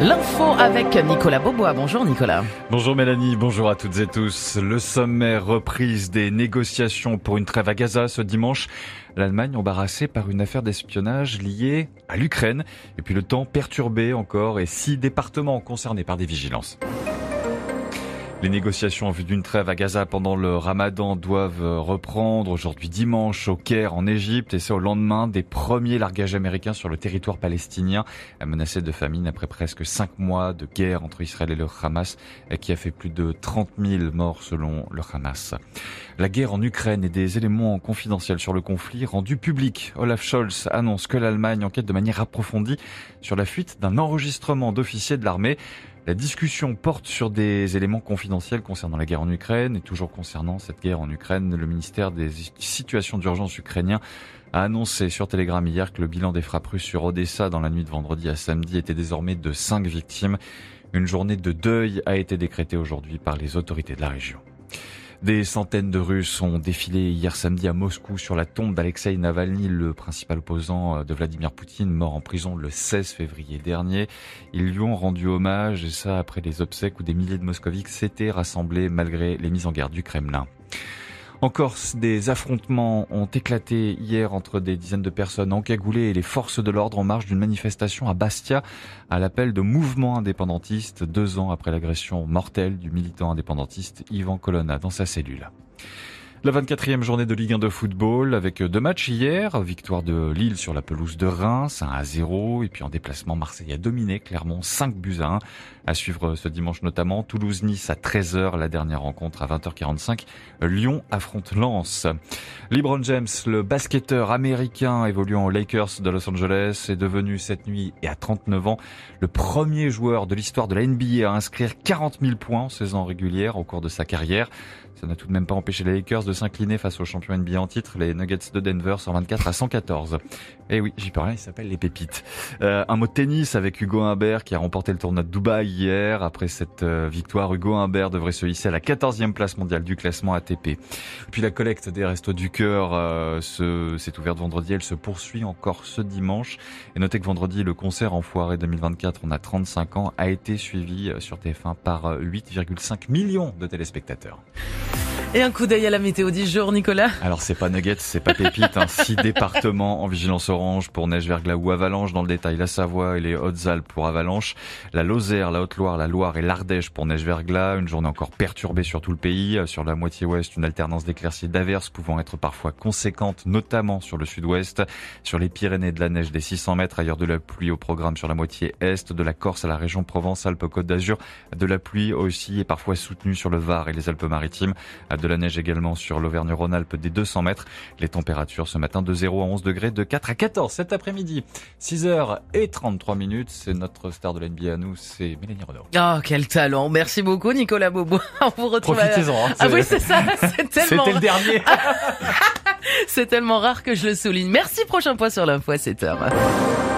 L'info avec Nicolas Bobois. Bonjour Nicolas. Bonjour Mélanie, bonjour à toutes et tous. Le sommet reprise des négociations pour une trêve à Gaza ce dimanche. L'Allemagne embarrassée par une affaire d'espionnage liée à l'Ukraine. Et puis le temps perturbé encore et six départements concernés par des vigilances. Les négociations en vue d'une trêve à Gaza pendant le ramadan doivent reprendre aujourd'hui dimanche au Caire en Égypte et c'est au lendemain des premiers largages américains sur le territoire palestinien menacé de famine après presque cinq mois de guerre entre Israël et le Hamas qui a fait plus de 30 000 morts selon le Hamas. La guerre en Ukraine et des éléments confidentiels sur le conflit rendus publics. Olaf Scholz annonce que l'Allemagne enquête de manière approfondie sur la fuite d'un enregistrement d'officiers de l'armée. La discussion porte sur des éléments confidentiels concernant la guerre en Ukraine et toujours concernant cette guerre en Ukraine, le ministère des situations d'urgence ukrainien a annoncé sur Telegram hier que le bilan des frappes russes sur Odessa dans la nuit de vendredi à samedi était désormais de cinq victimes. Une journée de deuil a été décrétée aujourd'hui par les autorités de la région. Des centaines de Russes ont défilé hier samedi à Moscou sur la tombe d'Alexei Navalny, le principal opposant euh, de Vladimir Poutine, mort en prison le 16 février dernier. Ils lui ont rendu hommage, et ça après les obsèques où des milliers de Moscoviques s'étaient rassemblés malgré les mises en garde du Kremlin. En Corse, des affrontements ont éclaté hier entre des dizaines de personnes encagoulées et les forces de l'ordre en marge d'une manifestation à Bastia à l'appel de mouvements indépendantistes deux ans après l'agression mortelle du militant indépendantiste Ivan Colonna dans sa cellule. La 24e journée de Ligue 1 de football avec deux matchs hier. Victoire de Lille sur la pelouse de Reims, 1 à 0. Et puis en déplacement, Marseille a dominé Clermont 5 buts à 1. À suivre ce dimanche notamment, Toulouse-Nice à 13h, la dernière rencontre à 20h45. Lyon affronte Lens. LeBron James, le basketteur américain évoluant aux Lakers de Los Angeles, est devenu cette nuit et à 39 ans le premier joueur de l'histoire de la NBA à inscrire 40 000 points en saison régulière au cours de sa carrière. Ça n'a tout de même pas empêché les Lakers de s'incliner face aux champions NBA en titre, les Nuggets de Denver, 124 à 114. Et eh oui, j'y rien, il s'appelle les pépites. Euh, un mot de tennis avec Hugo Humbert qui a remporté le tournoi de Dubaï hier. Après cette euh, victoire, Hugo Humbert devrait se hisser à la 14e place mondiale du classement ATP. Puis la collecte des restos du cœur euh, s'est ouverte vendredi, elle se poursuit encore ce dimanche. Et notez que vendredi, le concert Enfoiré 2024, on a 35 ans, a été suivi euh, sur TF1 par 8,5 millions de téléspectateurs. Et un coup d'œil à la météo du jour, Nicolas. Alors c'est pas nuggets, c'est pas pépite. Hein. Six départements en vigilance orange pour neige, verglas ou avalanche. Dans le détail, la Savoie et les Hautes-Alpes pour avalanche, la Lozère, la Haute-Loire, la Loire et l'Ardèche pour neige, verglas. Une journée encore perturbée sur tout le pays. Sur la moitié ouest, une alternance d'éclaircies d'averses pouvant être parfois conséquente, notamment sur le sud-ouest. Sur les Pyrénées, de la neige des 600 mètres. Ailleurs de la pluie au programme sur la moitié est, de la Corse à la région Provence-Alpes-Côte d'Azur. De la pluie aussi et parfois soutenue sur le Var et les Alpes-Maritimes de la neige également sur l'Auvergne-Rhône-Alpes des 200 mètres. Les températures ce matin de 0 à 11 degrés, de 4 à 14 cet après-midi. 6h et 33 minutes. C'est notre star de l'NBA à nous, c'est Mélanie Renaud. Oh, quel talent. Merci beaucoup, Nicolas Bobo. On vous retrouve. Profitez-en. Hein, ah oui, c'est ça. C'est tellement. C'était le dernier. c'est tellement rare que je le souligne. Merci. Prochain point sur l'info à 7h.